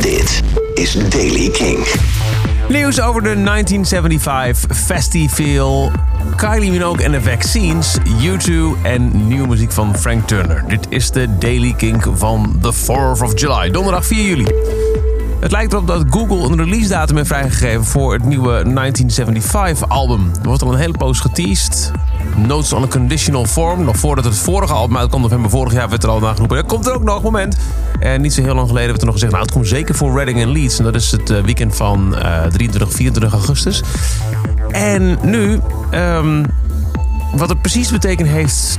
Dit is Daily King. Nieuws over de 1975 Festival, Kylie Minogue en de Vaccines, U2 en nieuwe muziek van Frank Turner. Dit is de Daily King van the 4th of July, donderdag 4 juli. Het lijkt erop dat Google een release datum heeft vrijgegeven voor het nieuwe 1975-album. Er wordt al een hele poos geteased. Notes on a conditional form. Nog voordat het vorige album uitkwam, november vorig jaar, werd er al nageroepen. Er komt er ook nog, moment. En niet zo heel lang geleden werd er nog gezegd, nou het komt zeker voor Reading en Leeds. En dat is het eh, weekend van uh, 23, 24 augustus. En nu, um, wat het precies betekent heeft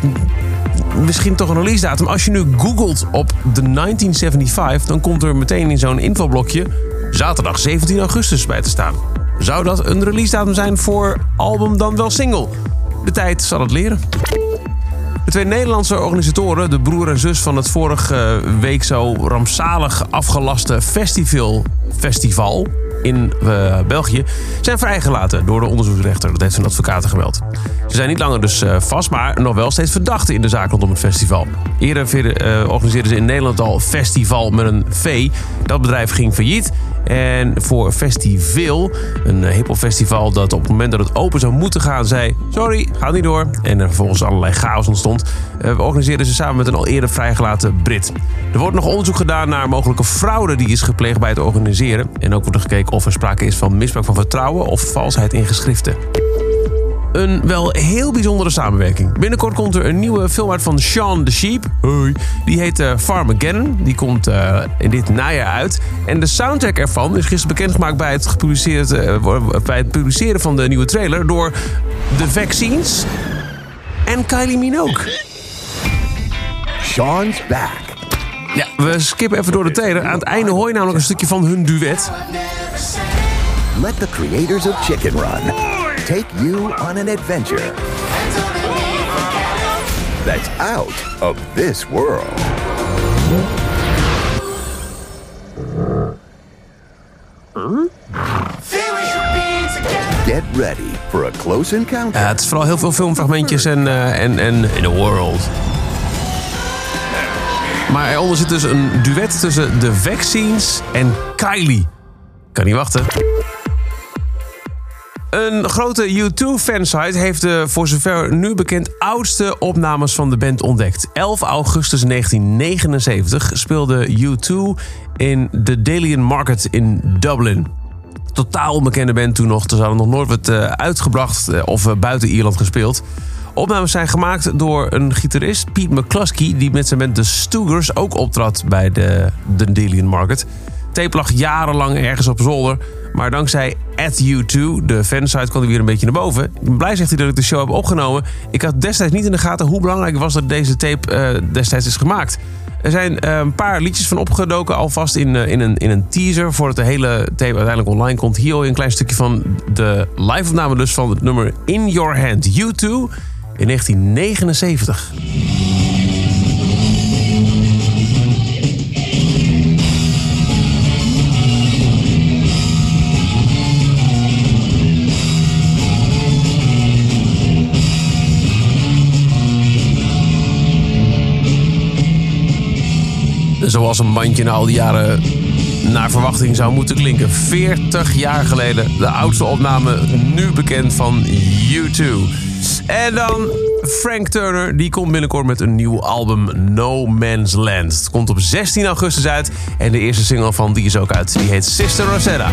misschien toch een release datum. Als je nu googelt op de 1975, dan komt er meteen in zo'n infoblokje zaterdag 17 augustus bij te staan. Zou dat een release datum zijn voor album dan wel single? De tijd zal het leren. De twee Nederlandse organisatoren, de broer en zus van het vorige week zo rampzalig afgelaste festival, festival in uh, België zijn vrijgelaten door de onderzoeksrechter. Dat heeft een advocaat gemeld. Ze zijn niet langer dus uh, vast, maar nog wel steeds verdachten in de zaak rondom het festival. Eerder uh, organiseerden ze in Nederland al festival met een V. Dat bedrijf ging failliet. En voor Festival, een hiphopfestival dat op het moment dat het open zou moeten gaan, zei: Sorry, gaat niet door. En er vervolgens allerlei chaos ontstond. Uh, organiseerden ze samen met een al eerder vrijgelaten Brit. Er wordt nog onderzoek gedaan naar mogelijke fraude die is gepleegd bij het organiseren. En ook wordt er gekeken of er sprake is van misbruik van vertrouwen of valsheid in geschriften. Een wel heel bijzondere samenwerking. Binnenkort komt er een nieuwe film uit van Sean the Sheep. Hoi. Die heet uh, Farmageddon. Die komt uh, in dit najaar uit. En de soundtrack ervan is gisteren bekendgemaakt bij het, gepubliceerd, uh, bij het publiceren van de nieuwe trailer door The Vaccines en Kylie Minogue. Sean's back. Ja, we skippen even door de trailer. Aan het einde hoor je namelijk een stukje van hun duet. Let the creators of Chicken Run take you on an adventure that's out of this world. Get ready for a close encounter. Ja, het is vooral heel veel filmfragmentjes en, uh, en, en in the world. Maar eronder zit dus een duet tussen de Vaccines en Kylie. Kan niet wachten. Een grote U2-fansite heeft de voor zover nu bekend oudste opnames van de band ontdekt. 11 augustus 1979 speelde U2 in de Dalian Market in Dublin. Totaal onbekende band toen nog. Ze nog nooit wat uitgebracht of buiten Ierland gespeeld. Opnames zijn gemaakt door een gitarist, Pete McCluskey, die met zijn band The Stoogers ook optrad bij de Dundalian Market. Tape lag jarenlang ergens op zolder, maar dankzij At U2, de fansite, kwam hij weer een beetje naar boven. Ik ben blij, zegt hij, dat ik de show heb opgenomen. Ik had destijds niet in de gaten hoe belangrijk het was dat deze tape uh, destijds is gemaakt. Er zijn uh, een paar liedjes van opgedoken, alvast in, uh, in, een, in een teaser, voordat de hele tape uiteindelijk online komt. Hier hoor je een klein stukje van de live-opname dus van het nummer In Your Hand, U2 in 1979. Zoals een bandje na al die jaren naar verwachting zou moeten klinken. 40 jaar geleden de oudste opname nu bekend van U2. En dan Frank Turner, die komt binnenkort met een nieuw album No Man's Land. Het komt op 16 augustus uit en de eerste single van die is ook uit. Die heet Sister Rosetta.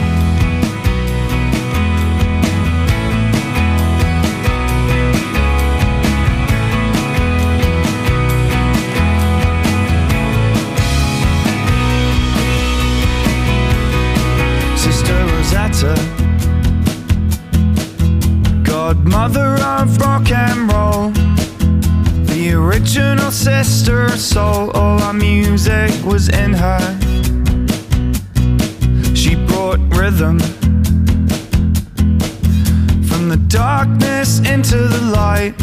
Godmother of rock and roll The original sister soul. All our music was in her. She brought rhythm From the darkness into the light.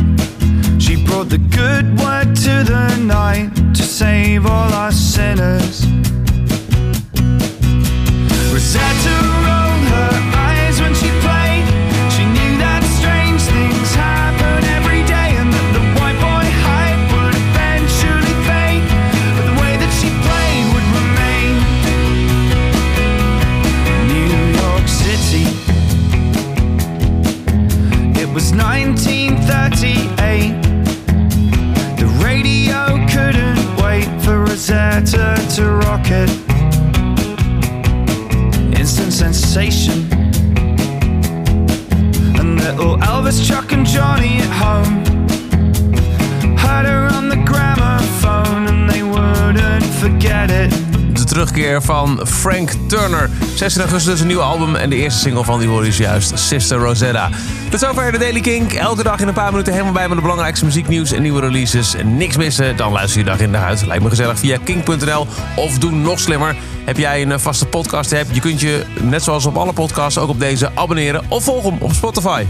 She brought the good word to the night To save all our sinners Instant sensation. And little Elvis, Chuck, and Johnny at home. Heard her on the gramophone and they wouldn't forget it. De terugkeer van Frank Turner. 16 augustus een nieuw album en de eerste single van die hoor is juist Sister Rosetta. Tot zover de Daily Kink. Elke dag in een paar minuten helemaal bij met de belangrijkste muzieknieuws en nieuwe releases. Niks missen, dan luister je dag in de huid. Lijkt me gezellig via kink.nl of doe nog slimmer. Heb jij een eh, vaste podcast app? Je kunt je, net zoals op alle podcasts, ook op deze abonneren of volg op Spotify.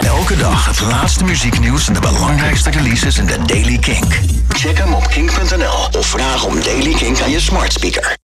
Elke dag het laatste muzieknieuws en de belangrijkste releases in de Daily Kink. Check hem op kink.nl of vraag om Daily Kink aan je smart speaker.